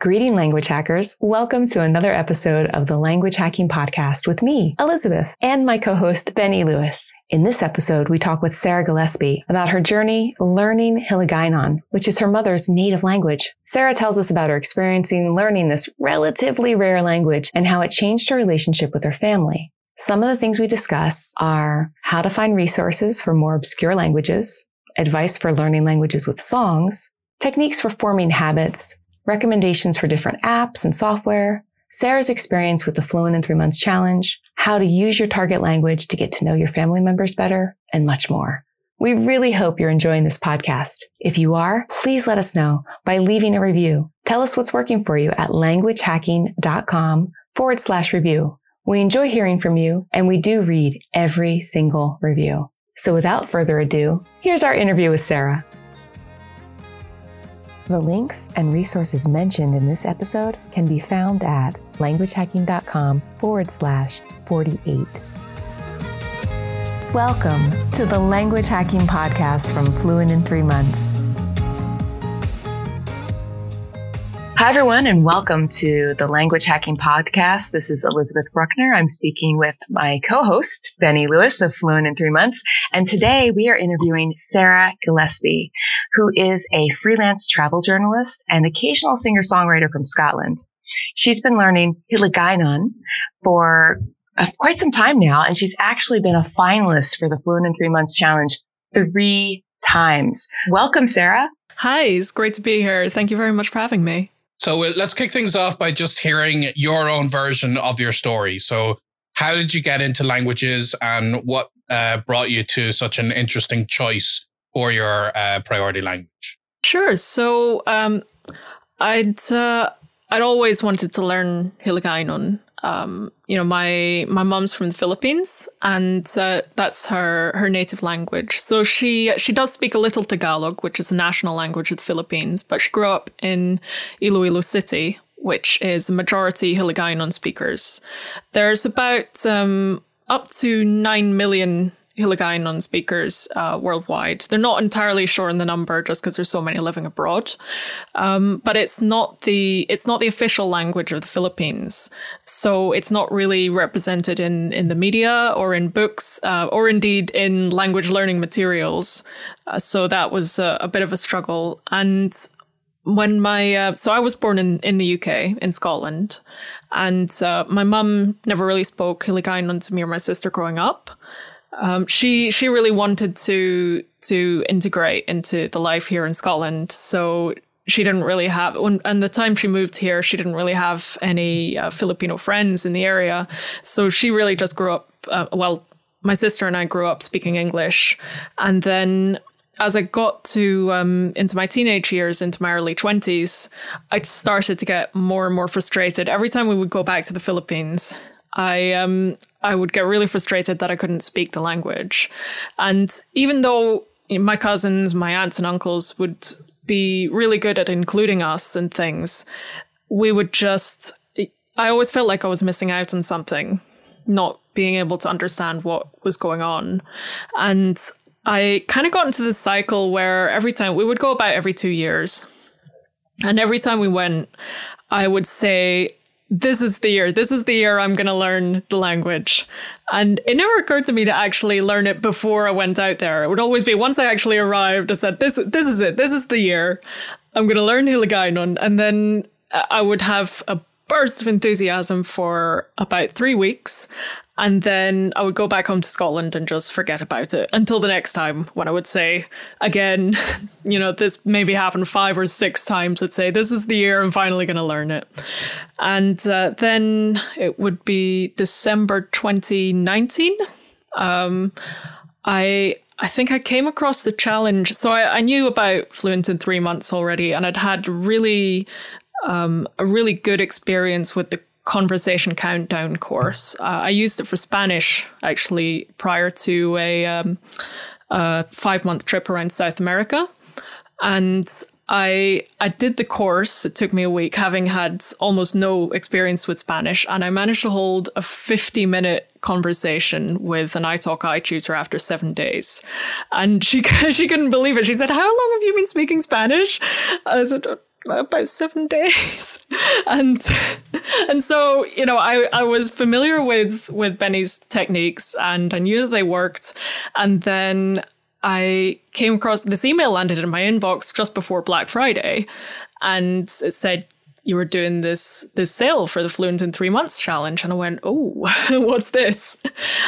Greeting language hackers. Welcome to another episode of the Language Hacking Podcast with me, Elizabeth, and my co-host, Benny Lewis. In this episode, we talk with Sarah Gillespie about her journey learning Hiligaynon, which is her mother's native language. Sarah tells us about her experiencing learning this relatively rare language and how it changed her relationship with her family. Some of the things we discuss are how to find resources for more obscure languages, advice for learning languages with songs, techniques for forming habits, recommendations for different apps and software, Sarah's experience with the Fluent in Three Months Challenge, how to use your target language to get to know your family members better, and much more. We really hope you're enjoying this podcast. If you are, please let us know by leaving a review. Tell us what's working for you at languagehacking.com forward slash review. We enjoy hearing from you and we do read every single review. So without further ado, here's our interview with Sarah. The links and resources mentioned in this episode can be found at languagehacking.com forward slash 48. Welcome to the Language Hacking Podcast from Fluent in Three Months. Hi, everyone, and welcome to the Language Hacking Podcast. This is Elizabeth Bruckner. I'm speaking with my co-host, Benny Lewis of Fluent in Three Months. And today we are interviewing Sarah Gillespie, who is a freelance travel journalist and occasional singer-songwriter from Scotland. She's been learning Hiligaynon for uh, quite some time now, and she's actually been a finalist for the Fluent in Three Months Challenge three times. Welcome, Sarah. Hi, it's great to be here. Thank you very much for having me. So uh, let's kick things off by just hearing your own version of your story. So, how did you get into languages and what uh, brought you to such an interesting choice for your uh, priority language? Sure. So, um, I'd uh, I'd always wanted to learn Hiligaynon um, you know, my my mom's from the Philippines, and uh, that's her her native language. So she she does speak a little Tagalog, which is the national language of the Philippines. But she grew up in Iloilo City, which is a majority Hiligaynon speakers. There's about um, up to nine million Hiligaynon speakers uh, worldwide. They're not entirely sure in the number just because there's so many living abroad. Um, but it's not the it's not the official language of the Philippines, so it's not really represented in in the media or in books uh, or indeed in language learning materials. Uh, so that was a, a bit of a struggle and when my uh, so I was born in in the UK in Scotland, and uh, my mum never really spoke Hiligaynon to me or my sister growing up. Um, she she really wanted to to integrate into the life here in Scotland, so she didn't really have when and the time she moved here she didn't really have any uh, filipino friends in the area. So she really just grew up uh, well my sister and i grew up speaking english. And then as i got to um, into my teenage years into my early 20s i started to get more and more frustrated every time we would go back to the philippines I um I would get really frustrated that I couldn't speak the language. And even though my cousins, my aunts and uncles would be really good at including us and things, we would just I always felt like I was missing out on something, not being able to understand what was going on. And I kind of got into this cycle where every time we would go about every 2 years. And every time we went, I would say, this is the year. This is the year I'm going to learn the language. And it never occurred to me to actually learn it before I went out there. It would always be once I actually arrived, I said, this, this is it. This is the year. I'm going to learn Hiligaynon. And then I would have a burst of enthusiasm for about three weeks. And then I would go back home to Scotland and just forget about it until the next time when I would say, again, you know, this maybe happened five or six times. I'd say, this is the year I'm finally going to learn it. And uh, then it would be December 2019. Um, I I think I came across the challenge. So I, I, knew about Fluent in three months already, and I'd had really um, a really good experience with the conversation countdown course. Uh, I used it for Spanish actually prior to a, um, a five month trip around South America, and I I did the course. It took me a week, having had almost no experience with Spanish, and I managed to hold a fifty minute conversation with an italki tutor after seven days, and she she couldn't believe it. She said, "How long have you been speaking Spanish?" I said, Uh, about seven days. And and so you know I, I was familiar with with benny's techniques and i knew that they worked. And then i came across this email landed in my inbox just before black friday and it said you were doing this this sale for the fluent in three months challenge. And i went oh what's this?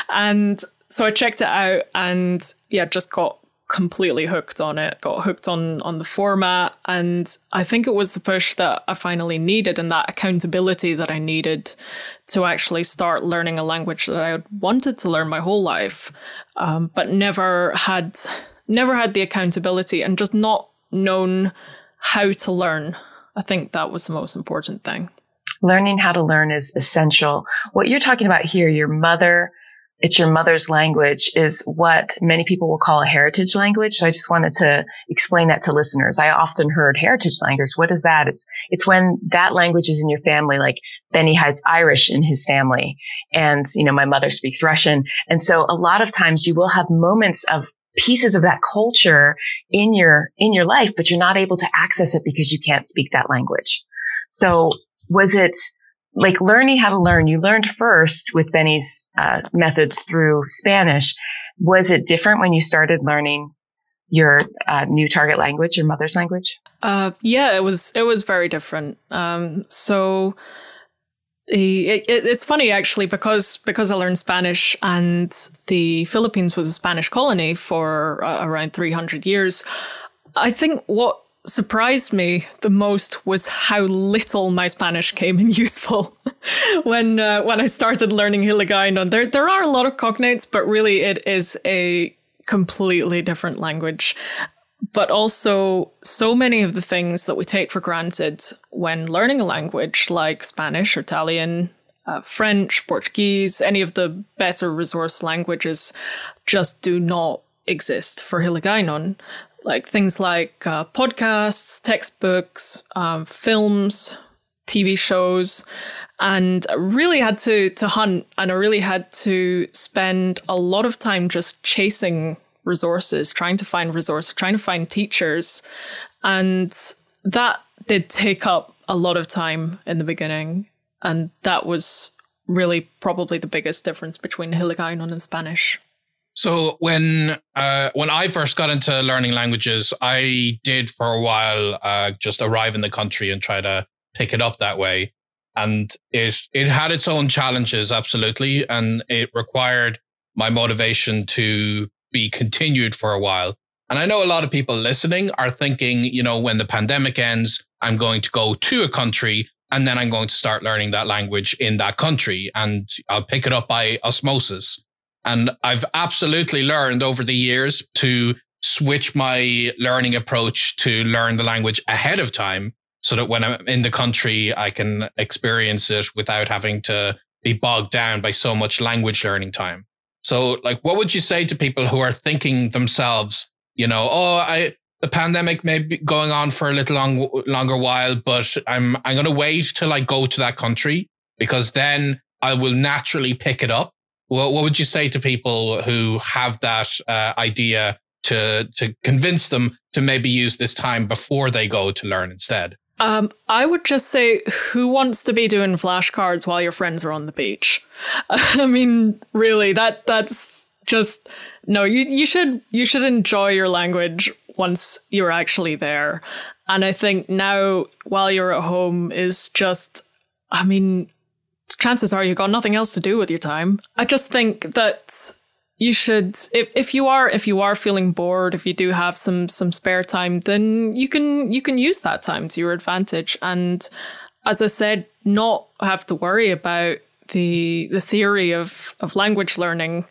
And so i checked it out and yeah just got completely hooked on it, got hooked on on the format, and I think it was the push that I finally needed and that accountability that I needed to actually start learning a language that I wanted to learn my whole life, um, but never had never had the accountability and just not known how to learn. I think that was the most important thing. Learning how to learn is essential. What you're talking about here, your mother it's your mother's language is what many people will call a heritage language. So I just wanted to explain that to listeners. I often heard heritage language. What is that? It's, it's when that language is in your family, like Benny has Irish in his family and, you know, my mother speaks Russian. And so a lot of times you will have moments of pieces of that culture in your, in your life, but you're not able to access it because you can't speak that language. So was it, like learning how to learn, you learned first with Benny's uh, methods through Spanish. Was it different when you started learning your uh, new target language, your mother's language? Uh, yeah, it was. It was very different. Um, so it, it, it's funny actually because because I learned Spanish and the Philippines was a Spanish colony for uh, around three hundred years. I think what surprised me the most was how little my Spanish came in useful when uh, when I started learning Hiligaynon. There there are a lot of cognates, but really it is a completely different language. But also, so many of the things that we take for granted when learning a language, like Spanish Italian, uh, French, Portuguese, any of the better resource languages, just do not exist for Hiligaynon like things like uh, podcasts, textbooks, um, films, TV shows, and I really had to to hunt, and I really had to spend a lot of time just chasing resources, trying to find resources, trying to find teachers, and that did take up a lot of time in the beginning, and that was really probably the biggest difference between Hiligaynon and Spanish. So when uh, when I first got into learning languages, I did for a while uh, just arrive in the country and try to pick it up that way, and it it had its own challenges, absolutely, and it required my motivation to be continued for a while. And I know a lot of people listening are thinking, you know, when the pandemic ends, I'm going to go to a country and then I'm going to start learning that language in that country and I'll pick it up by osmosis. And I've absolutely learned over the years to switch my learning approach to learn the language ahead of time so that when I'm in the country, I can experience it without having to be bogged down by so much language learning time. So like, what would you say to people who are thinking themselves, you know, oh, I, the pandemic may be going on for a little long, longer while, but I'm, I'm going to wait till I go to that country because then I will naturally pick it up what, what would you say to people who have that uh, idea to to convince them to maybe use this time before they go to learn instead? Um, I would just say, who wants to be doing flashcards while your friends are on the beach? I mean, really, that that's just no. You you should you should enjoy your language once you're actually there. And I think now, while you're at home, is just, I mean, chances are you've got nothing else to do with your time. I just think that you should if, if you are if you are feeling bored if you do have some some spare time then you can you can use that time to your advantage and as i said not have to worry about the the theory of of language learning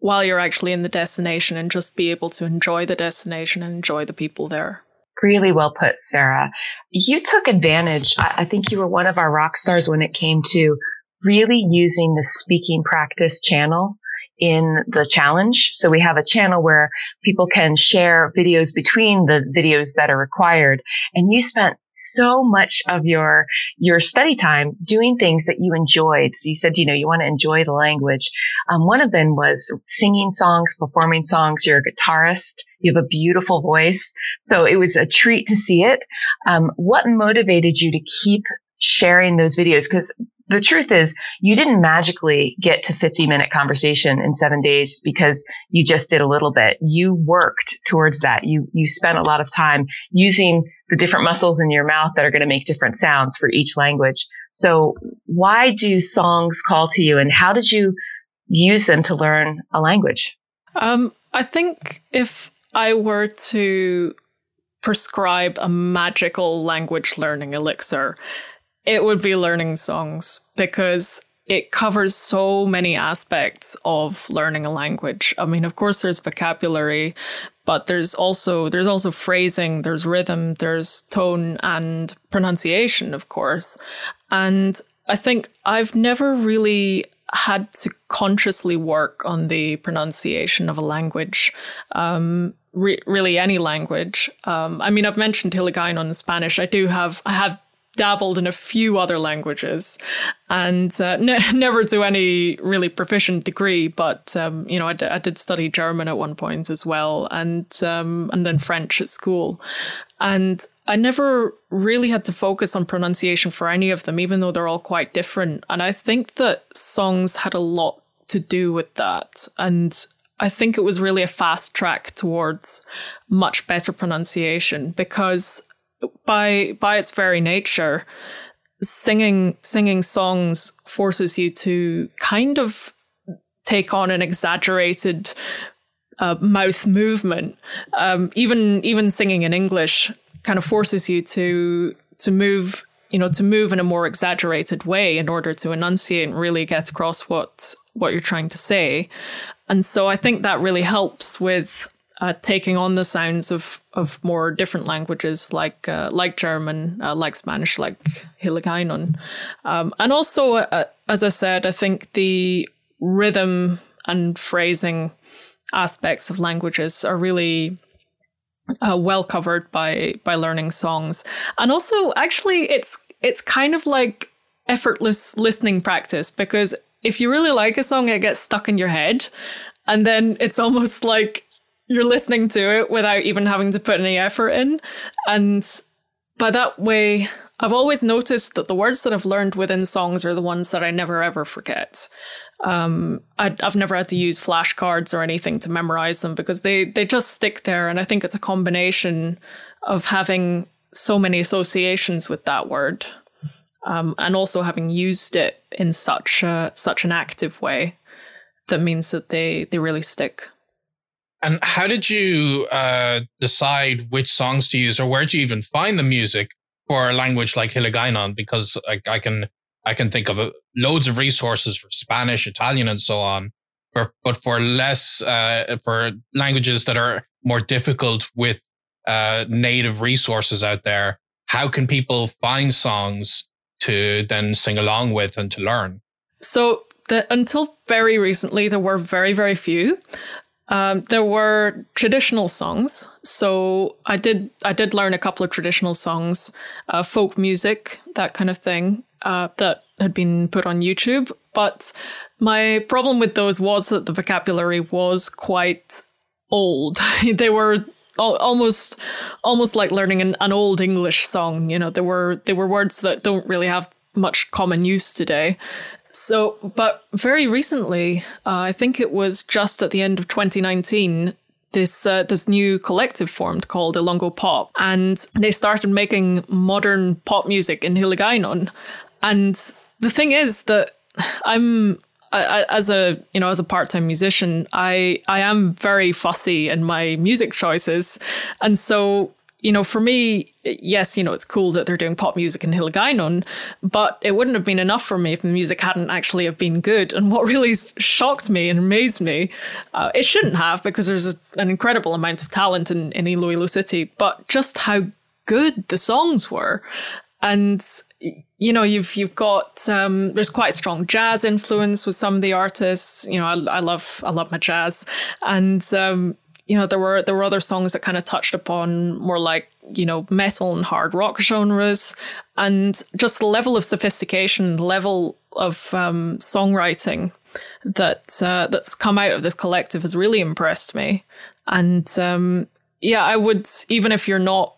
while you're actually in the destination and just be able to enjoy the destination and enjoy the people there Really well put, Sarah. You took advantage. I think you were one of our rock stars when it came to really using the speaking practice channel in the challenge. So we have a channel where people can share videos between the videos that are required. And you spent so much of your your study time doing things that you enjoyed. So you said, you know, you want to enjoy the language. Um, one of them was singing songs, performing songs. You're a guitarist. You have a beautiful voice. So it was a treat to see it. Um, what motivated you to keep sharing those videos? Because the truth is you didn't magically get to 50 minute conversation in seven days because you just did a little bit. You worked towards that. You, you spent a lot of time using the different muscles in your mouth that are going to make different sounds for each language. So why do songs call to you and how did you use them to learn a language? Um, I think if I were to prescribe a magical language learning elixir, it would be learning songs because it covers so many aspects of learning a language. I mean, of course there's vocabulary, but there's also there's also phrasing, there's rhythm, there's tone and pronunciation, of course. And I think I've never really had to consciously work on the pronunciation of a language. Um, re- really any language. Um, I mean, I've mentioned Hiligaynon in Spanish. I do have I have dabbled in a few other languages and uh, ne- never to any really proficient degree. But um, you know, I, d- I did study German at one point as well, and um, and then French at school, and I never really had to focus on pronunciation for any of them, even though they're all quite different. And I think that songs had a lot to do with that, and. I think it was really a fast track towards much better pronunciation because by by its very nature, singing singing songs forces you to kind of take on an exaggerated uh, mouth movement. Um, even even singing in English kind of forces you to to move you know to move in a more exaggerated way in order to enunciate and really get across what what you're trying to say. And so I think that really helps with uh, taking on the sounds of of more different languages like uh, like German, uh, like Spanish, like Hiligaynon, um, and also uh, as I said, I think the rhythm and phrasing aspects of languages are really uh, well covered by by learning songs, and also actually it's it's kind of like effortless listening practice because if you really like a song, it gets stuck in your head, and then it's almost like you're listening to it without even having to put any effort in. And by that way, I've always noticed that the words that I've learned within songs are the ones that I never ever forget. Um, I, have never had to use flashcards or anything to memorize them because they they just stick there, and I think it's a combination of having so many associations with that word, um, and also having used it in such a, such an active way that means that they they really stick. And how did you uh, decide which songs to use, or where do you even find the music for a language like Hiligaynon? Because I, I can I can think of uh, loads of resources for Spanish, Italian, and so on. For, but for less uh, for languages that are more difficult with uh, native resources out there, how can people find songs to then sing along with and to learn? So the, until very recently, there were very, very few. Um, there were traditional songs, so I did I did learn a couple of traditional songs, uh, folk music, that kind of thing, uh, that had been put on YouTube. But my problem with those was that the vocabulary was quite old. they were almost almost like learning an, an old English song. You know, there were there were words that don't really have much common use today. So, but very recently, uh, I think it was just at the end of 2019, this uh, this new collective formed called Ilongo Pop, and they started making modern pop music in Hiligaynon. And the thing is that I'm I, as a you know as a part-time musician i i am very fussy in my music choices and so you know, for me, yes, you know, it's cool that they're doing pop music in Hiligaynon, but it wouldn't have been enough for me if the music hadn't actually have been good. And what really shocked me and amazed me, uh, it shouldn't have because there's a, an incredible amount of talent in, in Iloilo City, but just how good the songs were. And you know, you've you've got um, there's quite strong jazz influence with some of the artists. You know, I, I love I love my jazz, and um, you know, there were there were other songs that kind of touched upon more like you know metal and hard rock genres, and just the level of sophistication, level of um, songwriting that uh, that's come out of this collective has really impressed me. And um, yeah, I would even if you're not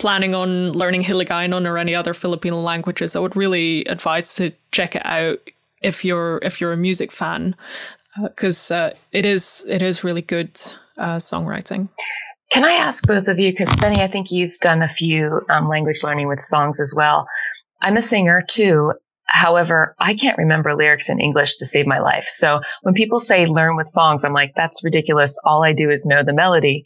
planning on learning Hiligaynon or any other Filipino languages, I would really advise to check it out if you're if you're a music fan, because uh, uh, it is it is really good uh, songwriting. Can I ask both of you, because Benny, I think you've done a few um, language learning with songs as well. I'm a singer too, However, I can't remember lyrics in English to save my life. So when people say learn with songs, I'm like, that's ridiculous. All I do is know the melody.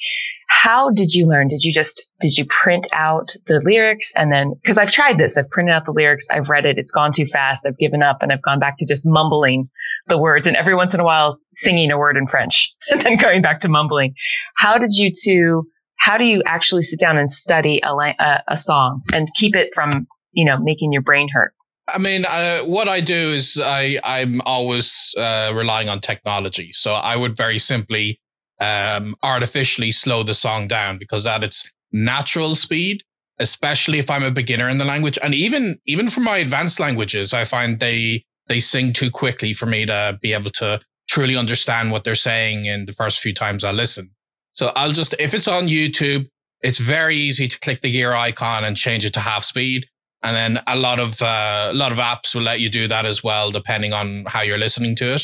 How did you learn? Did you just, did you print out the lyrics and then, cause I've tried this. I've printed out the lyrics. I've read it. It's gone too fast. I've given up and I've gone back to just mumbling the words and every once in a while singing a word in French and then going back to mumbling. How did you two, how do you actually sit down and study a, a, a song and keep it from, you know, making your brain hurt? I mean, uh, what I do is I I'm always uh, relying on technology. So I would very simply um, artificially slow the song down because at its natural speed, especially if I'm a beginner in the language, and even even for my advanced languages, I find they they sing too quickly for me to be able to truly understand what they're saying in the first few times I listen. So I'll just if it's on YouTube, it's very easy to click the gear icon and change it to half speed and then a lot of uh, a lot of apps will let you do that as well, depending on how you're listening to it.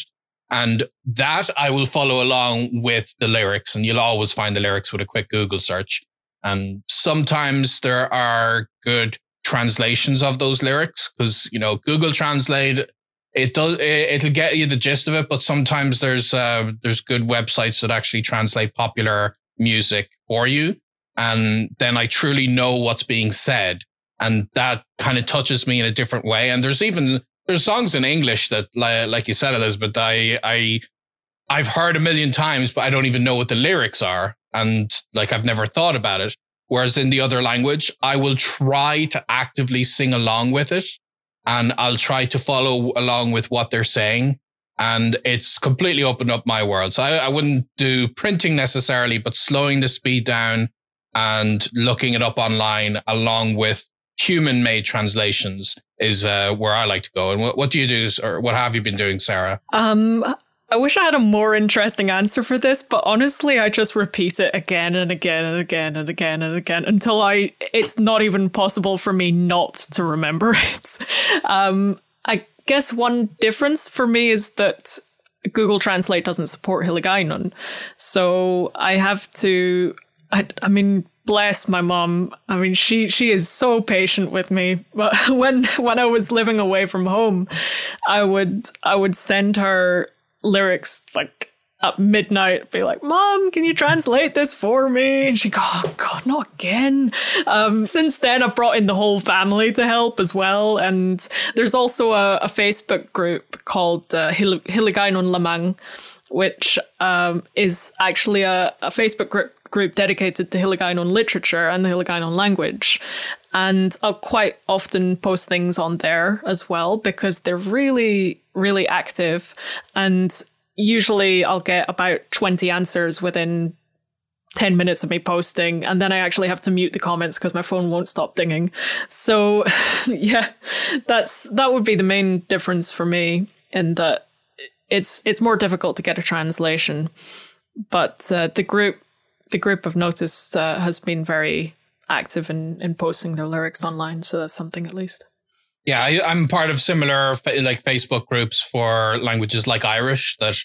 And that I will follow along with the lyrics, and you'll always find the lyrics with a quick Google search. And sometimes there are good translations of those lyrics because you know Google Translate it does it'll get you the gist of it, but sometimes there's uh, there's good websites that actually translate popular music for you, and then I truly know what's being said and that kind of touches me in a different way. And there's even there's songs in English that, like you said, Elizabeth, I I I've heard a million times, but I don't even know what the lyrics are, and like I've never thought about it. Whereas in the other language, I will try to actively sing along with it, and I'll try to follow along with what they're saying. And it's completely opened up my world. So I, I wouldn't do printing necessarily, but slowing the speed down and looking it up online along with human made translations is uh, where I like to go. And what, what do you do, or what have you been doing, Sarah? Um, I wish I had a more interesting answer for this, but honestly, I just repeat it again and again and again and again and again until I it's not even possible for me not to remember it. Um, I guess one difference for me is that Google Translate doesn't support Hiligaynon, so I have to. I, I mean, bless my mom. I mean, she she is so patient with me. But when when I was living away from home, I would I would send her lyrics like at midnight, be like, "Mom, can you translate this for me?" And she go, "Oh God, not again." Um, since then, I've brought in the whole family to help as well, and there's also a, a Facebook group called uh, Hil- Hiligaynon Lamang, which um, is actually a, a Facebook group group dedicated to Hiligaynon literature and the Hiligaynon language. And I'll quite often post things on there as well because they're really, really active. And usually I'll get about 20 answers within 10 minutes of me posting and then I actually have to mute the comments because my phone won't stop dinging. So yeah, that's that would be the main difference for me in that it's it's more difficult to get a translation. But uh, the group the group i've noticed uh, has been very active in, in posting their lyrics online. So that's something at least. Yeah, I, am part of similar like Facebook groups for languages like Irish that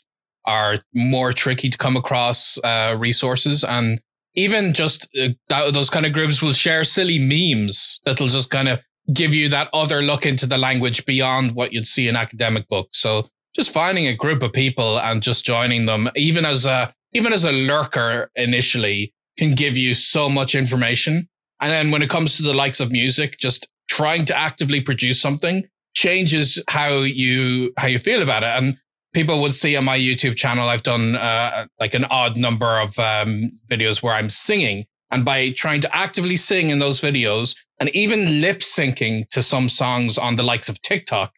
are more tricky to come across uh, resources and even just uh, that, those kind of groups will share silly memes that'll just kind of give you that other look into the language beyond what you'd see in academic books. So just finding a group of people and just joining them, even as a even as a lurker initially, can give you so much information. And then when it comes to the likes of music, just trying to actively produce something changes how you how you feel about it. And people would see on my YouTube channel, I've done uh, like an odd number of um, videos where I'm singing. And by trying to actively sing in those videos and even lip syncing to some songs on the likes of TikTok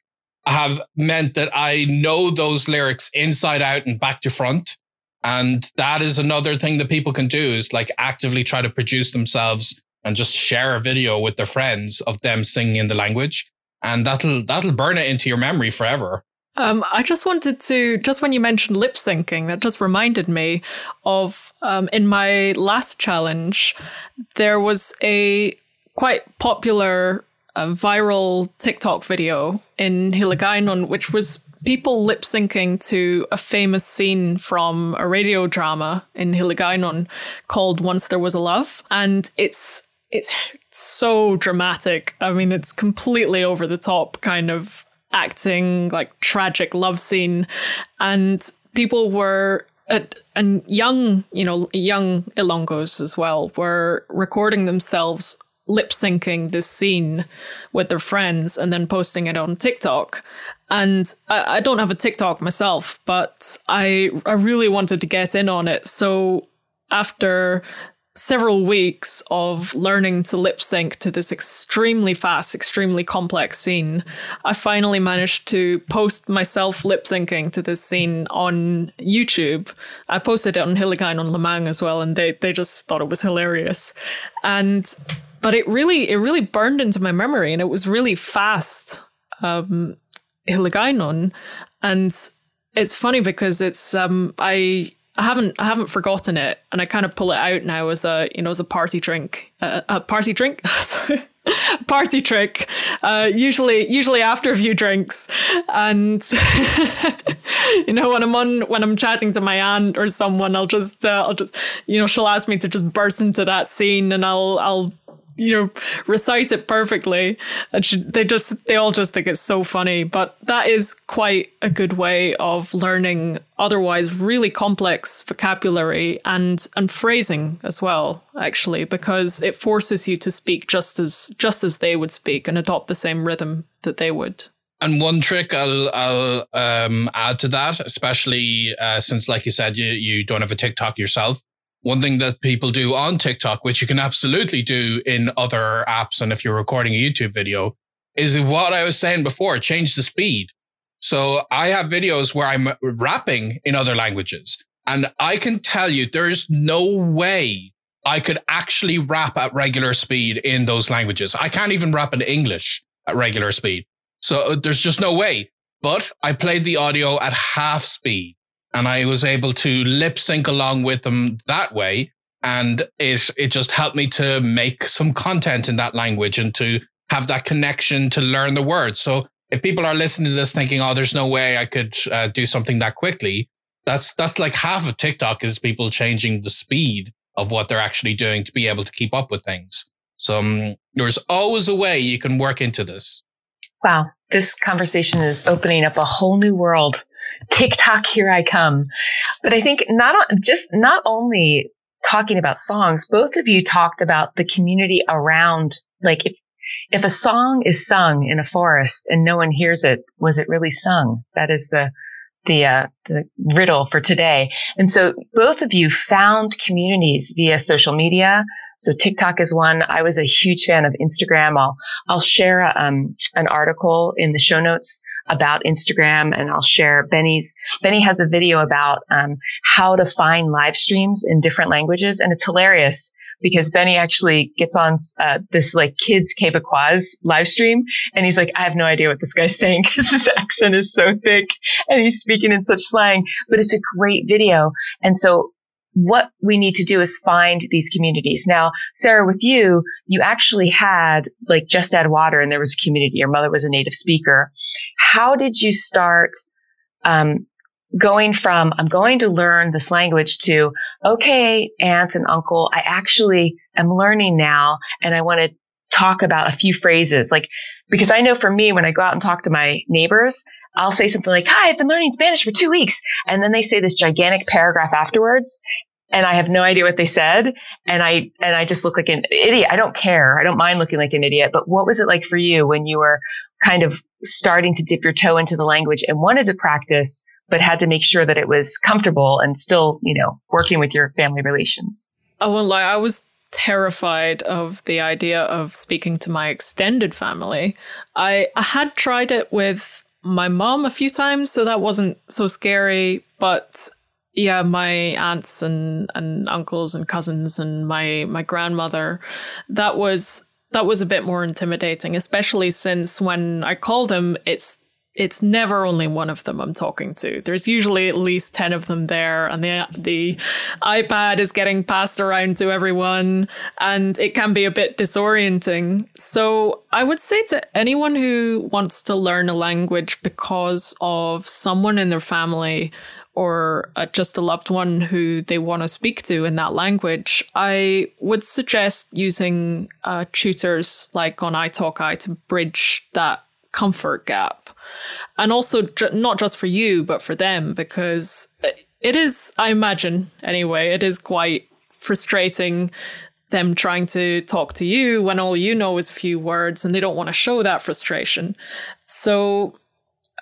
have meant that I know those lyrics inside out and back to front And that is another thing that people can do is like actively try to produce themselves and just share a video with their friends of them singing in the language. And that'll, that'll burn it into your memory forever. Um, I just wanted to, just when you mentioned lip syncing, that just reminded me of um, in my last challenge, there was a quite popular uh, viral TikTok video in Hiligaynon, which was people lip syncing to a famous scene from a radio drama in Hiligaynon called Once There Was a Love. And it's, it's so dramatic. I mean, it's completely over the top kind of acting, like tragic love scene. And people were at, and young, you know, young Ilonggos as well were recording themselves lip syncing this scene with their friends and then posting it on TikTok. And I, I, don't have a TikTok myself, but I I really wanted to get in on it. So after several weeks of learning to lip sync to this extremely fast, extremely complex scene, I finally managed to post myself lip syncing to this scene on YouTube. I posted it on Hiligaynon Lamang as well, and they, they just thought it was hilarious. And but it really it really burned into my memory and it was really fast um Hiligaynon. And it's funny because it's um I I haven't I haven't forgotten it, and I kind of pull it out now as a you know as a party drink, uh, a party drink, party trick. Uh, usually usually after a few drinks, and you know when I'm on when I'm chatting to my aunt or someone, I'll just uh, I'll just you know she'll ask me to just burst into that scene, and I'll I'll you know recite it perfectly. And she, they just they all just think it's so funny. But that is quite a good way of learning otherwise really complex vocabulary and and phrasing as well actually because it forces you to speak just as just as they would speak and adopt the same rhythm that they would. And one trick I'll, I'll um, add to that, especially uh, since, like you said, you, you don't have a TikTok yourself, one thing that people do on TikTok, which you can absolutely do in other apps, and if you're recording a YouTube video, is what I was saying before, change the speed. So I have videos where I'm rapping in other languages, and I can tell you there's no way I could actually rap at regular speed in those languages. I can't even rap in English at regular speed. So uh, there's just no way. But I played the audio at half speed and I was able to lip sync along with them that way. And it, it just helped me to make some content in that language and to have that connection to learn the words. So if people are listening to this thinking, oh, there's no way I could uh, do something that quickly, that's, that's like half of TikTok is people changing the speed of what they're actually doing to be able to keep up with things. So um, there's always a way you can work into this. Wow. This conversation is opening up a whole new world TikTok, here I come. But I think not just not only talking about songs, both of you talked about the community around, like if, if a song is sung in a forest and no one hears it, was it really sung? That is the, the, uh, the riddle for today. And so both of you found communities via social media. So TikTok is one. I was a huge fan of Instagram. I'll, I'll share a, um, an article in the show notes about Instagram and I'll share Benny's. Benny has a video about um, how to find live streams in different languages and it's hilarious because Benny actually gets on uh, this like kids Quebecois live stream and he's like, I have no idea what this guy's saying because his accent is so thick and he's speaking in such slang, but it's a great video. And so what we need to do is find these communities. Now, Sarah, with you, you actually had like just add water and there was a community. Your mother was a native speaker. How did you start, um, going from I'm going to learn this language to, okay, aunt and uncle, I actually am learning now and I want to talk about a few phrases. Like, because I know for me, when I go out and talk to my neighbors, I'll say something like, Hi, I've been learning Spanish for two weeks. And then they say this gigantic paragraph afterwards. And I have no idea what they said. And I, and I just look like an idiot. I don't care. I don't mind looking like an idiot. But what was it like for you when you were kind of starting to dip your toe into the language and wanted to practice, but had to make sure that it was comfortable and still, you know, working with your family relations? Oh, I won't lie. I was terrified of the idea of speaking to my extended family. I, I had tried it with my mom a few times, so that wasn't so scary. But yeah, my aunts and, and uncles and cousins and my, my grandmother, that was, that was a bit more intimidating, especially since when I call them, it's it's never only one of them I'm talking to. There's usually at least 10 of them there and the the iPad is getting passed around to everyone and it can be a bit disorienting. So I would say to anyone who wants to learn a language because of someone in their family or uh, just a loved one who they want to speak to in that language, I would suggest using uh, tutors like on italki to bridge that comfort gap. And also, not just for you, but for them, because it is, I imagine, anyway, it is quite frustrating them trying to talk to you when all you know is a few words and they don't want to show that frustration. So,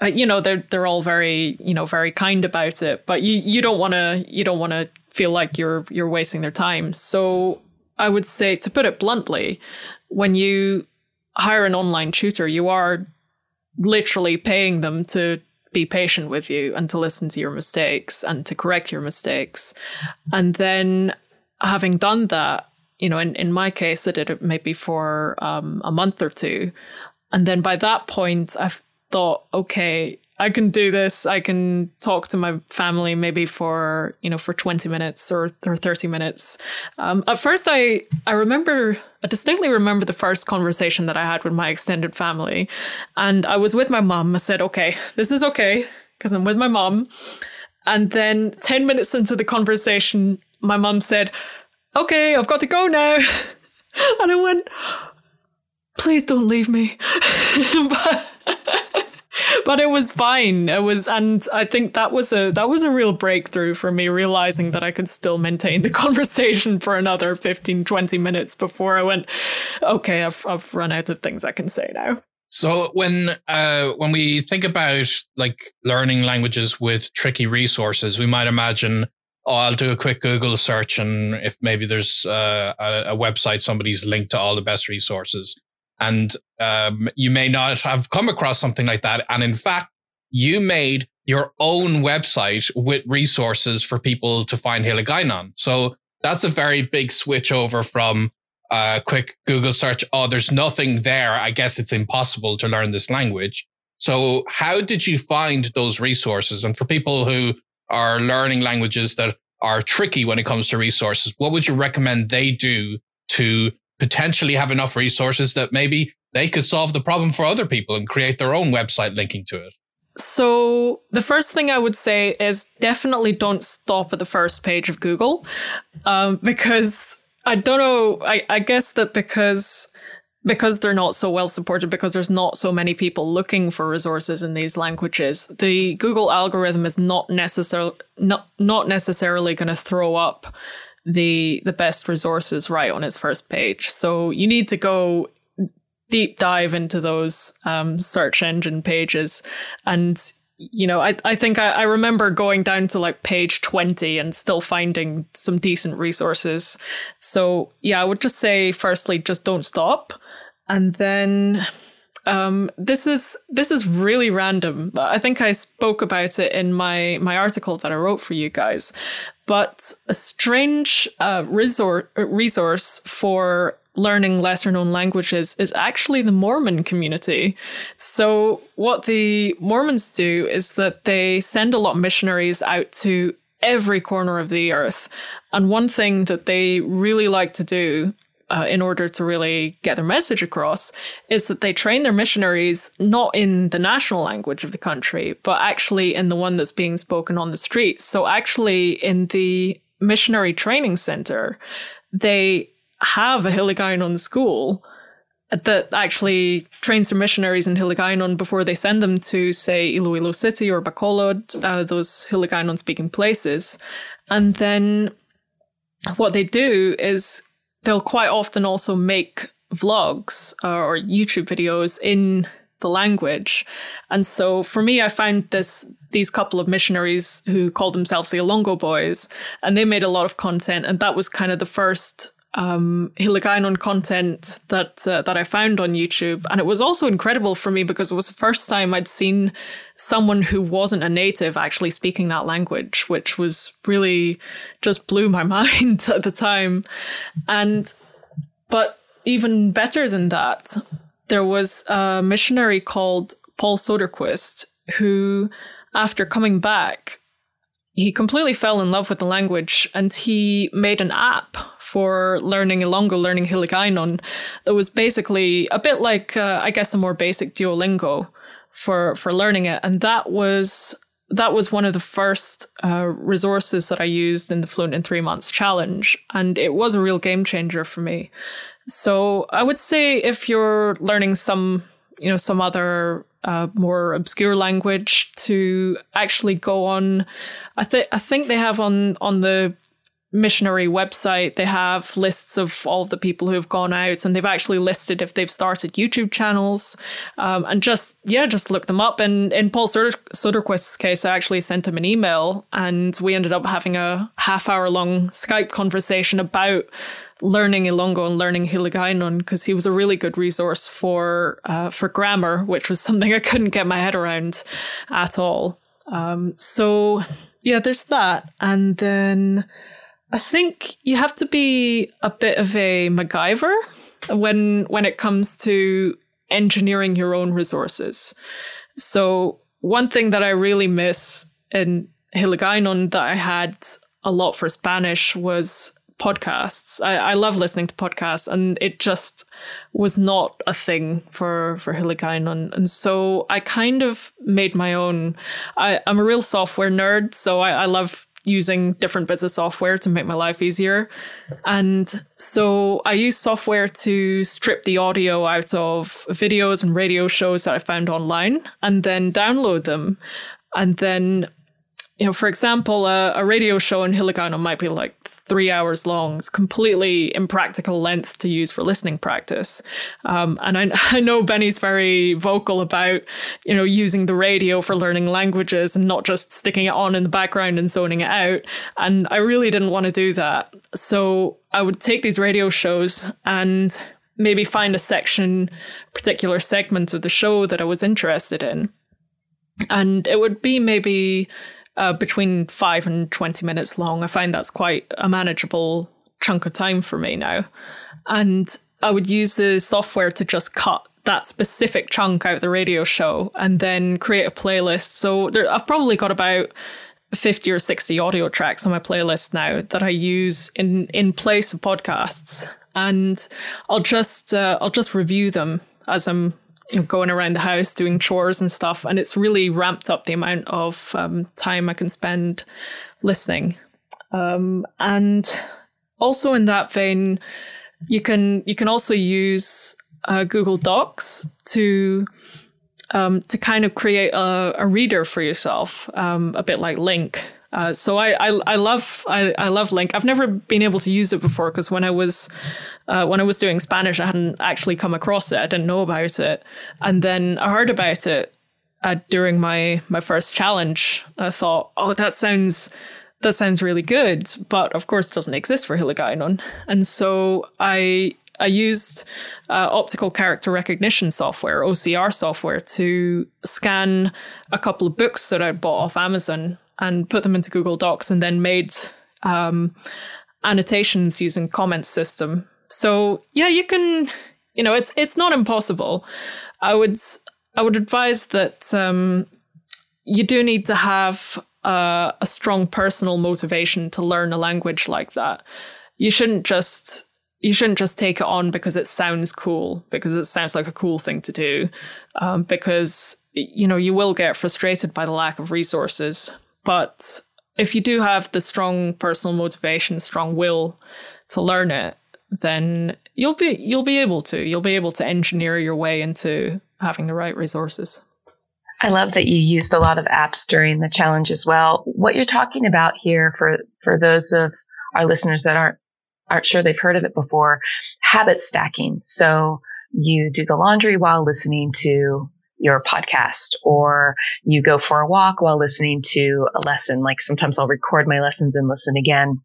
uh, you know, they're they're all very, you know, very kind about it, but you you don't want to you don't want to feel like you're you're wasting their time. So, I would say to put it bluntly, when you hire an online tutor, you are literally paying them to be patient with you and to listen to your mistakes and to correct your mistakes. And then having done that, you know, in, in my case, I did it maybe for um, a month or two. And then by that point, I've thought, okay, I can do this. I can talk to my family maybe for, you know, for 20 minutes or, or 30 minutes. Um, at first, I, I remember, I distinctly remember the first conversation that I had with my extended family. And I was with my mom. I said, okay, this is okay because I'm with my mom. And then 10 minutes into the conversation, my mom said, okay, I've got to go now. and I went, please don't leave me. but, but it was fine. It was, and I think that was a that was a real breakthrough for me, realizing that I could still maintain the conversation for another 15, 20 minutes before I went, okay, I've I've run out of things I can say now. So when uh, when we think about like learning languages with tricky resources, we might imagine, oh, I'll do a quick Google search, and if maybe there's uh, a, a website somebody's linked to all the best resources and um, you may not have come across something like that. And in fact, you made your own website with resources for people to find Hiligaynon. So that's a very big switch over from a uh, quick Google search. Oh, there's nothing there. I guess it's impossible to learn this language. So how did you find those resources? And for people who are learning languages that are tricky when it comes to resources, what would you recommend they do to potentially have enough resources that maybe they could solve the problem for other people and create their own website linking to it. So, the first thing I would say is definitely don't stop at the first page of Google um, because I don't know. I, I guess that because because they're not so well supported because there's not so many people looking for resources in these languages the google algorithm is not necessarily not, not necessarily going to throw up the the best resources right on its first page. So you need to go deep dive into those um, search engine pages and you know, I, I think I, I remember going down to like page 20 and still finding some decent resources. So, yeah, I would just say, firstly, just don't stop. And then um, this is this is really random. I think I spoke about it in my my article that I wrote for you guys. But a strange uh, resource resource for learning lesser known languages is actually the Mormon community. So what the Mormons do is that they send a lot of missionaries out to every corner of the earth. And one thing that they really like to do uh, in order to really get their message across is that they train their missionaries not in the national language of the country, but actually in the one that's being spoken on the streets. So, actually, in the missionary training center, they have a Hiligaynon school that actually trains their missionaries in Hiligaynon before they send them to, say, Iloilo City or Bacolod, uh, those Hiligaynon speaking places. And then what they do is they'll quite often also make vlogs uh, or YouTube videos in the language. And so for me, I found this these couple of missionaries who called themselves the Ilongo Boys, and they made a lot of content, and that was kind of the first um, Hiligaynon content that uh, that I found on YouTube, and it was also incredible for me because it was the first time I'd seen someone who wasn't a native actually speaking that language, which was really just blew my mind at the time. And but even better than that, there was a missionary called Paul Soderquist who, after coming back, he completely fell in love with the language and he made an app for learning Ilongo, learning Hiligaynon that was basically a bit like, uh, I guess, a more basic Duolingo for, for learning it. And that was, that was one of the first uh, resources that I used in the Fluent in Three Months challenge. And it was a real game changer for me. So I would say if you're learning some, you know, some other more obscure language to actually go on. I think I think they have on on the missionary website. They have lists of all of the people who have gone out and they've actually listed if they've started youtube channels. Um, and just yeah just look them up. And in paul Soder- soderquist's case i actually sent him an email and we ended up having a half hour long skype conversation about learning Ilongo and learning Hiligaynon because he was a really good resource for uh, for grammar, which was something I couldn't get my head around at all. Um, so yeah, there's that, and then I think you have to be a bit of a MacGyver when when it comes to engineering your own resources. So one thing that I really miss in Hiligaynon that I had a lot for Spanish was podcasts. I, I love listening to podcasts, and it just was not a thing for for Hiligaynon. And so I kind of made my own. I, I'm a real software nerd, so I, I love using different bits of software to make my life easier. And so I use software to strip the audio out of videos and radio shows that I found online and then download them. And then you know, for example, a, a radio show in Hiligaynon might be like three hours long. It's completely impractical length to use for listening practice. Um, and I, I know Benny's very vocal about, you know, using the radio for learning languages and not just sticking it on in the background and zoning it out. And I really didn't want to do that. So I would take these radio shows and maybe find a section, particular segment of the show that I was interested in. And it would be maybe uh, between five and 20 minutes long. I find that's quite a manageable chunk of time for me now. And I would use the software to just cut that specific chunk out the radio show and then create a playlist. So there, I've probably got about 50 or 60 audio tracks on my playlist now that I use in, in place of podcasts. And I'll just uh, I'll just review them as I'm going around the house doing chores and stuff, and it's really ramped up the amount of um, time I can spend listening. Um, and also in that vein, you can you can also use uh, Google Docs to um, to kind of create a, a reader for yourself, um, a bit like LingQ. Uh, so I, I, I love I, I love LingQ. I've never been able to use it before because when I was uh, when I was doing Spanish, I hadn't actually come across it. I didn't know about it, and then I heard about it uh, during my my first challenge. I thought, oh, that sounds that sounds really good, but of course, it doesn't exist for Hiligaynon, and so I I used uh, optical character recognition software, OCR software, to scan a couple of books that I'd bought off Amazon and put them into Google Docs and then made um, annotations using comment system. So yeah, you can, you know, it's it's not impossible. I would I would advise that um, you do need to have uh, a strong personal motivation to learn a language like that. You shouldn't just you shouldn't just take it on because it sounds cool because it sounds like a cool thing to do um, because you know you will get frustrated by the lack of resources but if you do have the strong personal motivation, strong will to learn it, then you'll be you'll be able to you'll be able to engineer your way into having the right resources. I love that you used a lot of apps during the challenge as well. What you're talking about here for for those of our listeners that aren't aren't sure they've heard of it before, habit stacking. So you do the laundry while listening to your podcast or you go for a walk while listening to a lesson. Like sometimes I'll record my lessons and listen again.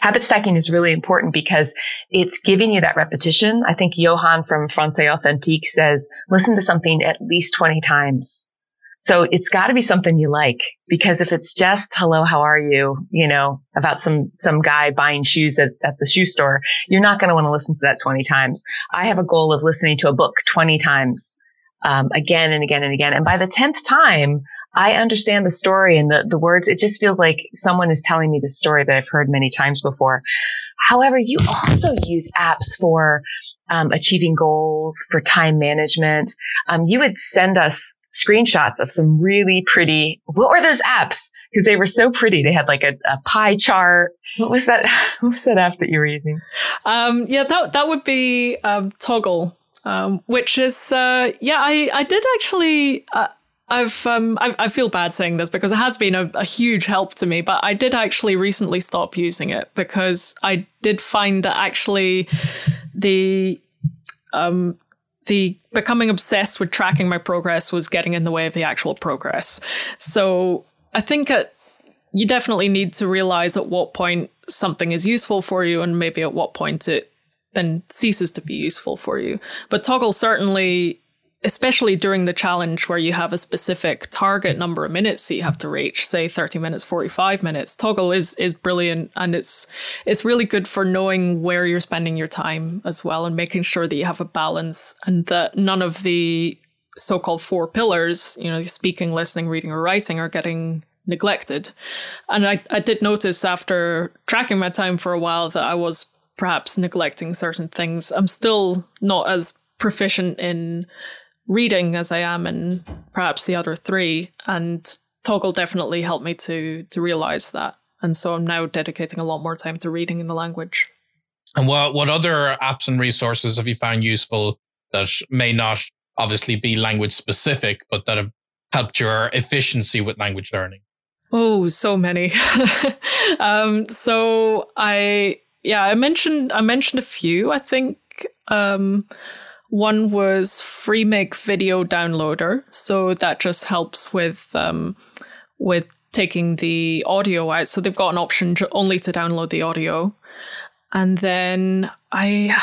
habit stacking is really important because it's giving you that repetition. I think Johan from Francais Authentique says, listen to something at least 20 times. So it's got to be something you like because if it's just hello, how are you? You know, about some, some guy buying shoes at, at the shoe store, you're not going to want to listen to that 20 times. I have a goal of listening to a book 20 times, um, again and again and again. And by the 10th time, I understand the story and the, the words. It just feels like someone is telling me the story that I've heard many times before. However, you also use apps for um, achieving goals, for time management. Um, you would send us screenshots of some really pretty, what were those apps? Because they were so pretty. They had like a, a, pie chart. What was that? What was that app that you were using? Um, yeah, that that would be um, Toggl, um, which is uh, yeah. I I did actually. Uh, I've um I, I, feel bad saying this because it has been a, a, huge help to me, but I did actually recently stop using it because I did find that actually the um the becoming obsessed with tracking my progress was getting in the way of the actual progress. So I think you definitely need to realize at what point something is useful for you and maybe at what point it then ceases to be useful for you. But Toggl certainly especially during the challenge where you have a specific target number of minutes that you have to reach say 30 minutes 45 minutes Toggl is is brilliant and it's it's really good for knowing where you're spending your time as well and making sure that you have a balance and that none of the so-called four pillars you know speaking listening reading or writing are getting neglected and i i did notice after tracking my time for a while that i was perhaps neglecting certain things i'm still not as proficient in reading as I am in perhaps the other three. And Toggl definitely helped me to to realize that. And so I'm now dedicating a lot more time to reading in the language. And what what other apps and resources have you found useful that may not obviously be language specific, but that have helped your efficiency with language learning? Oh, so many. um, so I yeah, I mentioned I mentioned a few. I think um, one was Freemake Video Downloader, so that just helps with um, with taking the audio out. So they've got an option only to download the audio, and then I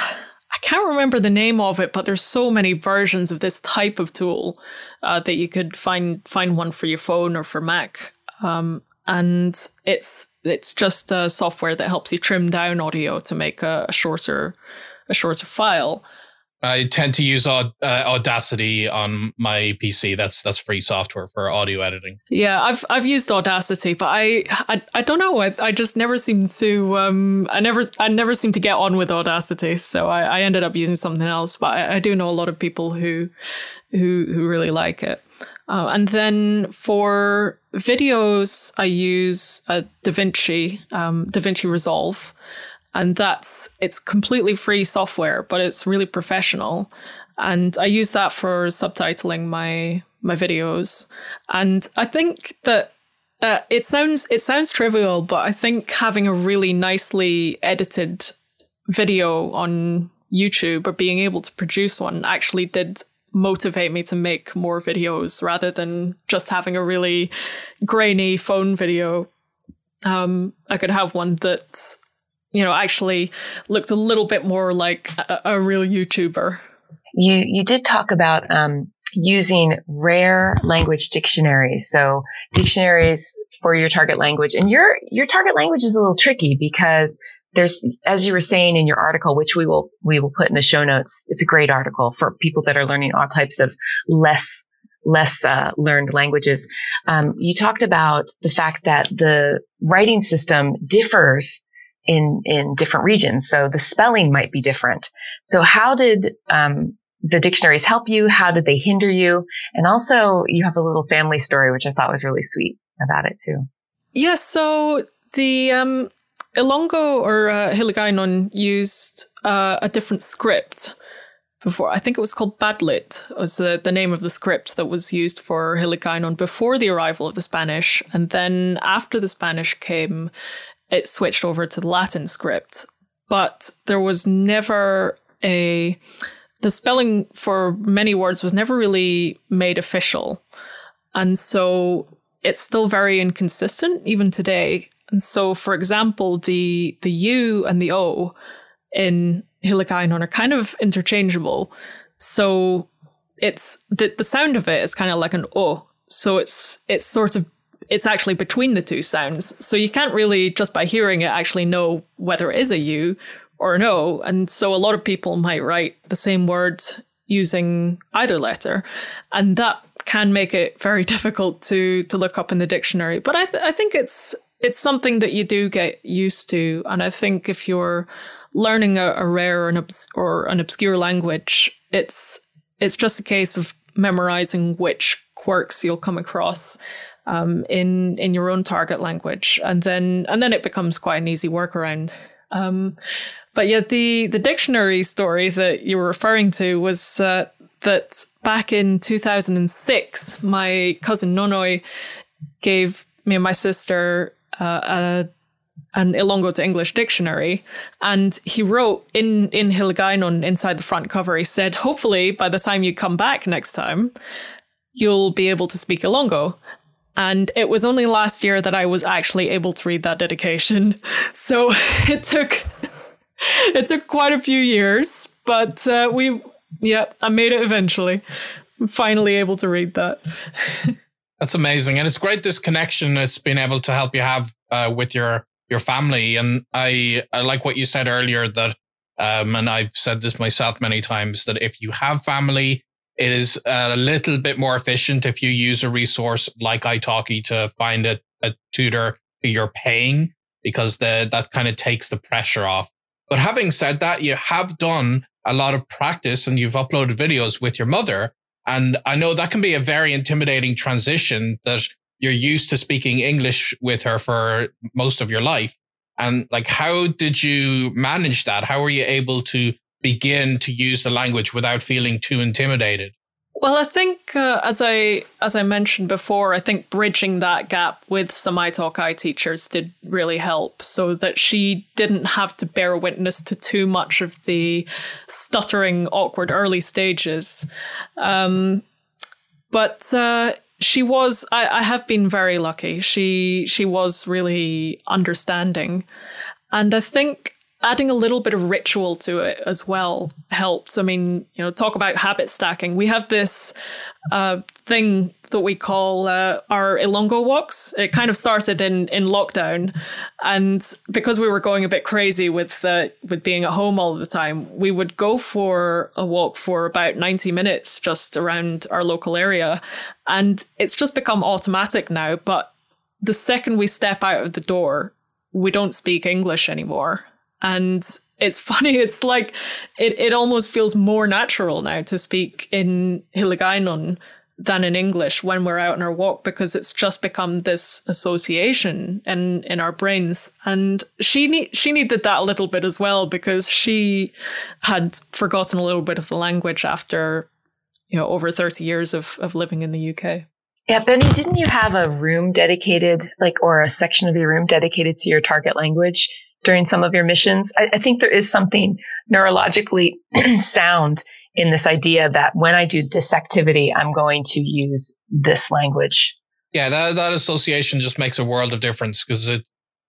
I can't remember the name of it, but there's so many versions of this type of tool uh, that you could find find one for your phone or for Mac. Um, and it's it's just a software that helps you trim down audio to make a, a shorter a shorter file. I tend to use uh, Audacity on my PC. That's that's free software for audio editing. Yeah, I've I've used Audacity, but I I, I don't know. I, I just never seem to um I never I never seem to get on with Audacity, so I, I ended up using something else. But I, I do know a lot of people who who who really like it. Uh, and then for videos, I use DaVinci, um, DaVinci Resolve. And that's it's completely free software but it's really professional. And i use that for subtitling my my videos. And i think that uh, it sounds it sounds trivial but i think having a really nicely edited video on youtube or being able to produce one actually did motivate me to make more videos rather than just having a really grainy phone video. Um, I could have one that's you know, actually looked a little bit more like a, a real YouTuber. You you did talk about um, using rare language dictionaries, so dictionaries for your target language, and your your target language is a little tricky because there's, as you were saying in your article, which we will we will put in the show notes. It's a great article for people that are learning all types of less less uh, learned languages. Um, you talked about the fact that the writing system differs in in different regions. So the spelling might be different. So how did um, the dictionaries help you? How did they hinder you? And also, you have a little family story, which I thought was really sweet about it too. Yes. Yeah, so the um, Ilongo or uh, Hiligaynon used uh, a different script before. I think it was called Badlit, was the, the name of the script that was used for Hiligaynon before the arrival of the Spanish. And then after the Spanish came, it switched over to the Latin script. But there was never a the spelling for many words was never really made official. And so it's still very inconsistent even today. And so, for example, the the U and the O in Hiligaynon are kind of interchangeable. So it's the the sound of it is kind of like an O. So it's it's sort of it's actually between the two sounds. So you can't really just by hearing it actually know whether it is a U or an O. And so a lot of people might write the same word using either letter, and that can make it very difficult to to look up in the dictionary. But I th- I think it's it's something that you do get used to, and I think if you're learning a, a rare or an, obs- or an obscure language, it's it's just a case of memorizing which quirks you'll come across um, in in your own target language, and then and then it becomes quite an easy workaround. Um, but yeah, the the dictionary story that you were referring to was uh, that back in 2006, my cousin Nonoi gave me and my sister uh, an to English dictionary, and he wrote in in Hiligaynon inside the front cover. He said, "Hopefully, by the time you come back next time, you'll be able to speak Ilongo." And it was only last year that I was actually able to read that dedication. So it took it took quite a few years, but uh, we yeah, I made it eventually. I'm finally able to read that. That's amazing, and it's great this connection it's been able to help you have uh, with your your family. And I I like what you said earlier that, um, and I've said this myself many times that if you have family, it is a little bit more efficient if you use a resource like italki to find a, a tutor who you're paying because the that kind of takes the pressure off. But having said that, you have done a lot of practice and you've uploaded videos with your mother. And I know that can be a very intimidating transition that you're used to speaking English with her for most of your life. And like, how did you manage that? How were you able to begin to use the language without feeling too intimidated? Well, I think uh, as I as I mentioned before, I think bridging that gap with some italki teachers did really help, so that she didn't have to bear witness to too much of the stuttering, awkward early stages. Um, but uh, she was I, I have been very lucky. She she was really understanding. And I think adding a little bit of ritual to it as well helped. I mean, you know, talk about habit stacking. We have this uh, thing that we call uh, our Ilongo walks. It kind of started in in lockdown, and because we were going a bit crazy with uh, with being at home all the time, we would go for a walk for about ninety minutes just around our local area, and it's just become automatic now. But the second we step out of the door, we don't speak English anymore and it's funny, it's like it, it almost feels more natural now to speak in Hiligaynon than in English when we're out on our walk because it's just become this association in in our brains. And she she needed that a little bit as well because she had forgotten a little bit of the language after you know over 30 years of of living in the UK. Yeah, Benny, didn't you have a room dedicated, like, or a section of your room dedicated to your target language? During some of your missions. I, I think there is something neurologically sound in this idea that when I do this activity, I'm going to use this language. Yeah, that, that association just makes a world of difference because it,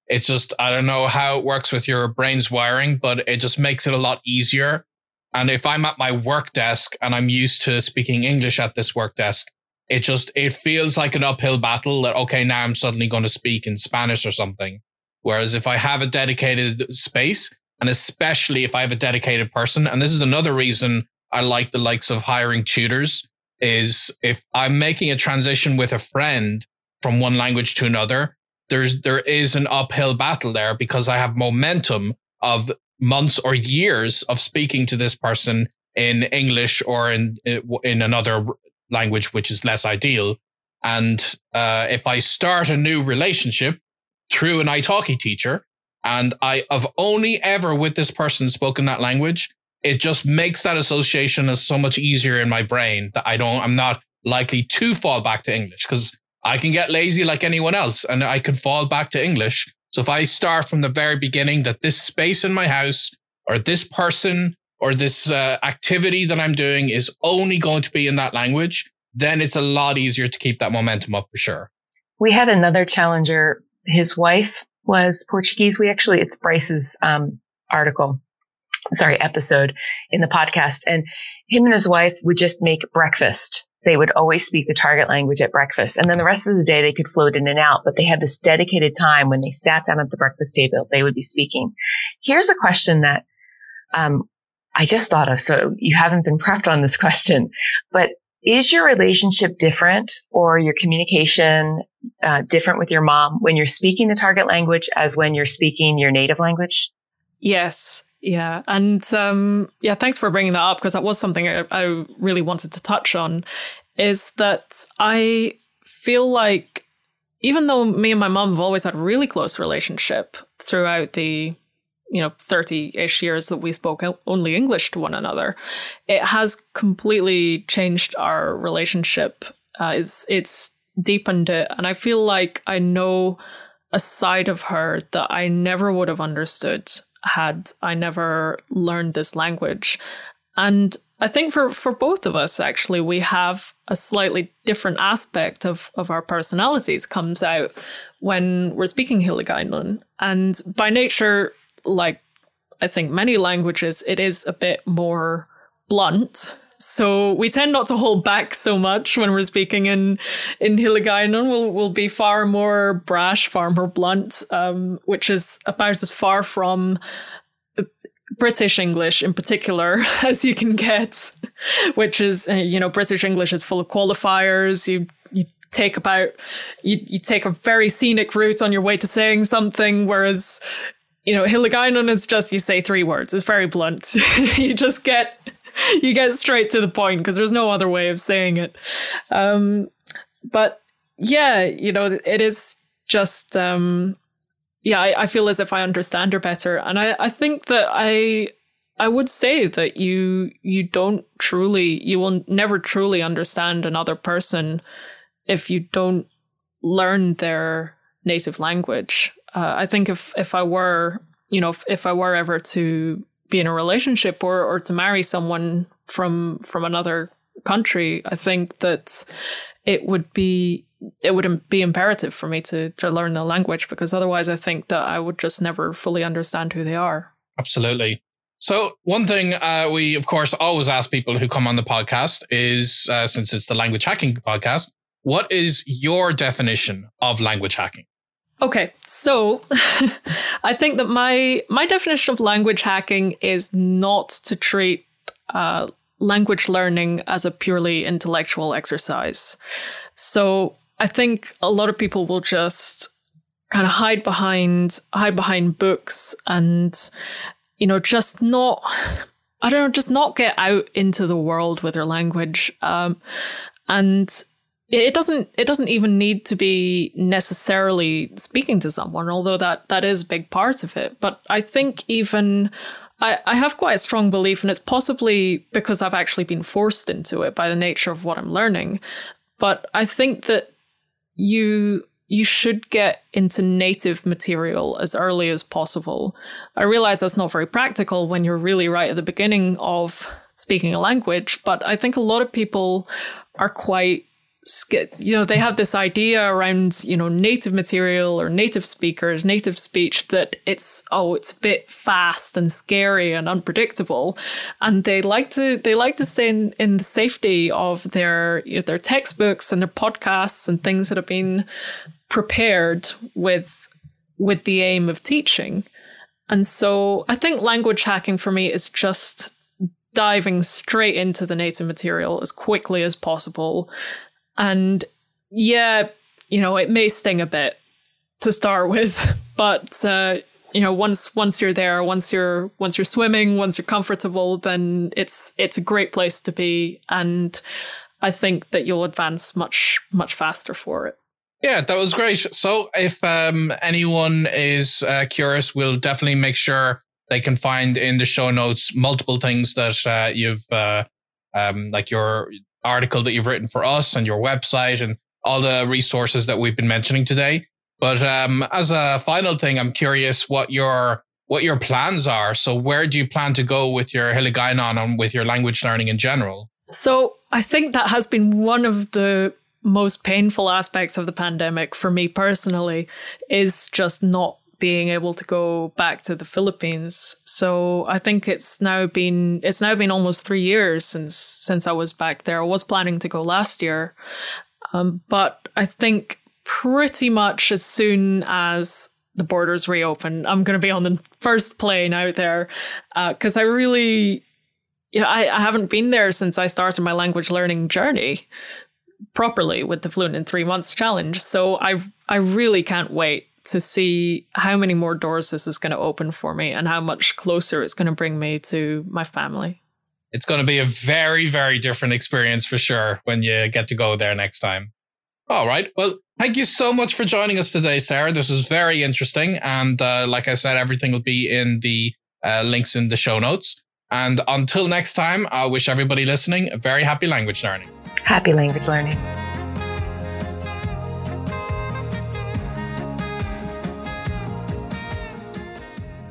it's just, I don't know how it works with your brain's wiring, but it just makes it a lot easier. And if I'm at my work desk and I'm used to speaking English at this work desk, it just, it feels like an uphill battle that, okay, now I'm suddenly going to speak in Spanish or something. Whereas if I have a dedicated space, and especially if I have a dedicated person, and this is another reason I like the likes of hiring tutors, is if I'm making a transition with a friend from one language to another, there's there is an uphill battle there because I have momentum of months or years of speaking to this person in English or in in another language which is less ideal. And uh, if I start a new relationship through an italki teacher and I have only ever with this person spoken that language, it just makes that association as so much easier in my brain that I don't, I'm not likely to fall back to English because I can get lazy like anyone else and I could fall back to English. So if I start from the very beginning that this space in my house or this person or this uh, activity that I'm doing is only going to be in that language, then it's a lot easier to keep that momentum up for sure. We had another challenger his wife was Portuguese. We actually, it's Bryce's um, article, sorry, episode in the podcast. And him and his wife would just make breakfast. They would always speak the target language at breakfast. And then the rest of the day they could float in and out, but they had this dedicated time when they sat down at the breakfast table, they would be speaking. Here's a question that um, I just thought of. So you haven't been prepped on this question, but is your relationship different or your communication uh, different with your mom when you're speaking the target language as when you're speaking your native language? Yes. Yeah. And um, yeah, thanks for bringing that up because that was something I, I really wanted to touch on is that I feel like even though me and my mom have always had a really close relationship throughout the you know 30ish years that we spoke only english to one another it has completely changed our relationship uh, it's it's deepened it and i feel like i know a side of her that i never would have understood had i never learned this language and i think for for both of us actually we have a slightly different aspect of of our personalities comes out when we're speaking Hiligaynon. And by nature, like I think many languages, it is a bit more blunt. So we tend not to hold back so much when we're speaking in in Hiligaynon. We'll we'll be far more brash, far more blunt, um, which is about as far from British English in particular as you can get, which is uh, you know British English is full of qualifiers. You you take about you you take a very scenic route on your way to saying something, whereas you know, Hiligaynon is just you say three words. It's very blunt. you just get you get straight to the point because there's no other way of saying it. Um, but yeah, you know, it is just um, yeah. I, I feel as if I understand her better, and I I think that I I would say that you you don't truly you will never truly understand another person if you don't learn their native language uh, I think if if I were, you know, if, if I were ever to be in a relationship or or to marry someone from from another country, I think that it would be it would be imperative for me to to learn the language because otherwise I think that I would just never fully understand who they are. Absolutely. So one thing uh, we of course always ask people who come on the podcast is uh, since it's the language hacking podcast, what is your definition of language hacking? Okay, so I think that my my definition of language hacking is not to treat uh, language learning as a purely intellectual exercise. So I think a lot of people will just kind of hide behind hide behind books and you know just not I don't know just not get out into the world with their language um, and it doesn't it doesn't even need to be necessarily speaking to someone although that that is a big part of it. But i think even I, I have quite a strong belief and it's possibly because i've actually been forced into it by the nature of what i'm learning. But i think that you you should get into native material as early as possible. I realize that's not very practical when you're really right at the beginning of speaking a language but i think a lot of people are quite you know they have this idea around you know native material or native speakers native speech that it's oh it's a bit fast and scary and unpredictable. And they like to they like to stay in, in the safety of their you know, their textbooks and their podcasts and things that have been prepared with with the aim of teaching. And so i think language hacking for me is just diving straight into the native material as quickly as possible and yeah, you know, it may sting a bit to start with, but uh, you know, once once you're there, once you're once you're swimming, once you're comfortable, then it's it's a great place to be, and I think that you'll advance much much faster for it. Yeah, that was great. So, if um, anyone is uh, curious, we'll definitely make sure they can find in the show notes multiple things that uh, you've uh, um, like your article that you've written for us and your website and all the resources that we've been mentioning today. But um, as a final thing, I'm curious what your what your plans are. So where do you plan to go with your Hiligaynon and with your language learning in general? So I think that has been one of the most painful aspects of the pandemic for me personally is just not being able to go back to the Philippines. So I think it's now been it's now been almost three years since since I was back there. I was planning to go last year, um, but I think pretty much as soon as the borders reopen, I'm going to be on the first plane out there because uh, I really, you know, I, I haven't been there since I started my language learning journey properly with the Fluent in Three Months challenge. So I I really can't wait to see how many more doors this is going to open for me and how much closer it's going to bring me to my family. It's going to be a very, very different experience for sure when you get to go there next time. All right. Well, thank you so much for joining us today, Sarah. This was very interesting. And uh, like I said, everything will be in the uh, links in the show notes. And until next time, I wish everybody listening a very happy language learning. Happy language learning.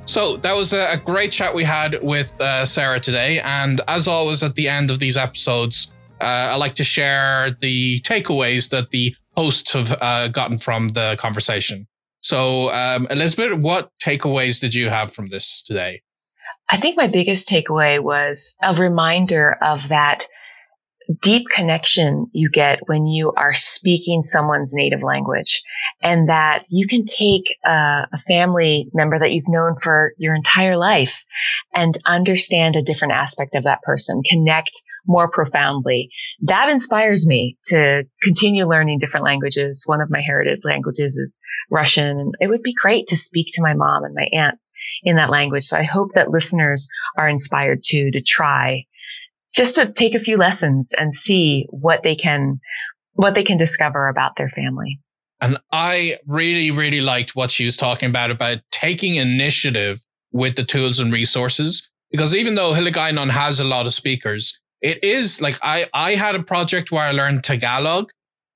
So that was a, great chat we had with uh, Sarah today. And as always, at the end of these episodes, uh, I like to share the takeaways that the hosts have uh, gotten from the conversation. So, um, Elizabeth, what takeaways did you have from this today? I think my biggest takeaway was a reminder of that deep connection you get when you are speaking someone's native language and that you can take a, a, family member that you've known for your entire life and understand a different aspect of that person, connect more profoundly. That inspires me to continue learning different languages. One of my heritage languages is Russian and it would be great to speak to my mom and my aunts in that language. So I hope that listeners are inspired to, to try just to take a few lessons and see what they can, what they can discover about their family. And I really, really liked what she was talking about, about taking initiative with the tools and resources. Because even though Hiligaynon has a lot of speakers, it is like I, I had a project where I learned Tagalog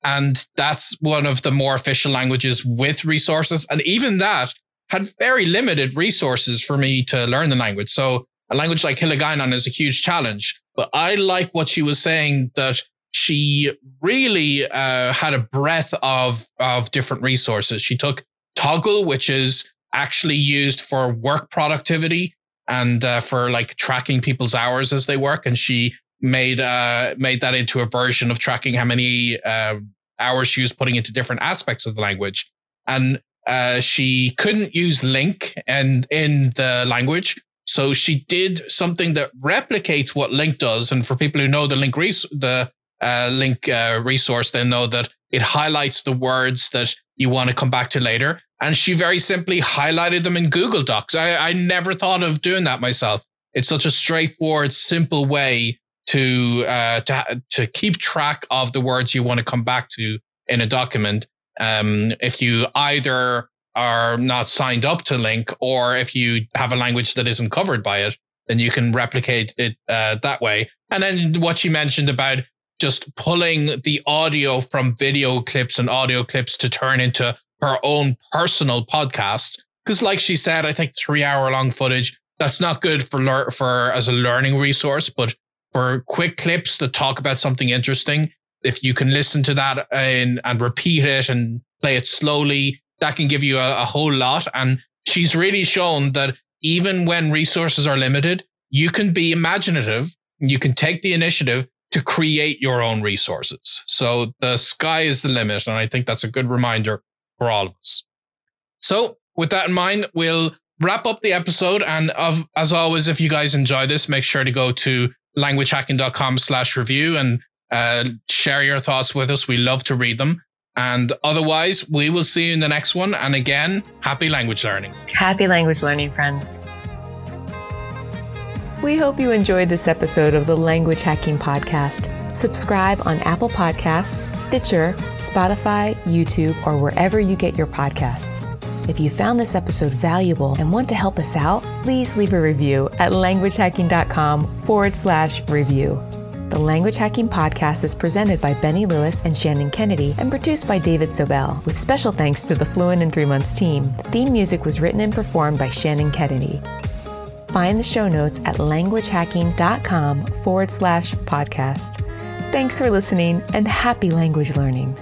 and that's one of the more official languages with resources. And even that had very limited resources for me to learn the language. So a language like Hiligaynon is a huge challenge. But I like what she was saying that she really uh, had a breadth of of different resources. She took Toggl, which is actually used for work productivity and uh, for like tracking people's hours as they work, and she made uh, made that into a version of tracking how many uh, hours she was putting into different aspects of the language. And uh, she couldn't use LingQ and in the language, so she did something that replicates what LingQ does. And for people who know the LingQ res- the uh, LingQ uh, resource, they know that it highlights the words that you want to come back to later. And she very simply highlighted them in Google Docs. I, I never thought of doing that myself. It's such a straightforward, simple way to uh, to to keep track of the words you want to come back to in a document. Um, if you either are not signed up to LingQ, or if you have a language that isn't covered by it, then you can replicate it uh, that way. And then what she mentioned about just pulling the audio from video clips and audio clips to turn into her own personal podcast. Because, like she said, I think three hour long footage that's not good for lear- for as a learning resource, but for quick clips that talk about something interesting, if you can listen to that and and repeat it and play it slowly that can give you a, a whole lot. And she's really shown that even when resources are limited, you can be imaginative. You can take the initiative to create your own resources. So the sky is the limit. And I think that's a good reminder for all of us. So with that in mind, we'll wrap up the episode. And of, as always, if you guys enjoy this, make sure to go to languagehacking.com slash review and uh, share your thoughts with us. We love to read them. And otherwise, we will see you in the next one. And again, happy language learning. Happy language learning, friends. We hope you enjoyed this episode of the Language Hacking Podcast. Subscribe on Apple Podcasts, Stitcher, Spotify, YouTube, or wherever you get your podcasts. If you found this episode valuable and want to help us out, please leave a review at languagehacking.com forward slash review. The Language Hacking Podcast is presented by Benny Lewis and Shannon Kennedy and produced by David Sobel, with special thanks to the Fluent in Three Months team. Theme music was written and performed by Shannon Kennedy. Find the show notes at languagehacking.com forward slash podcast. Thanks for listening and happy language learning.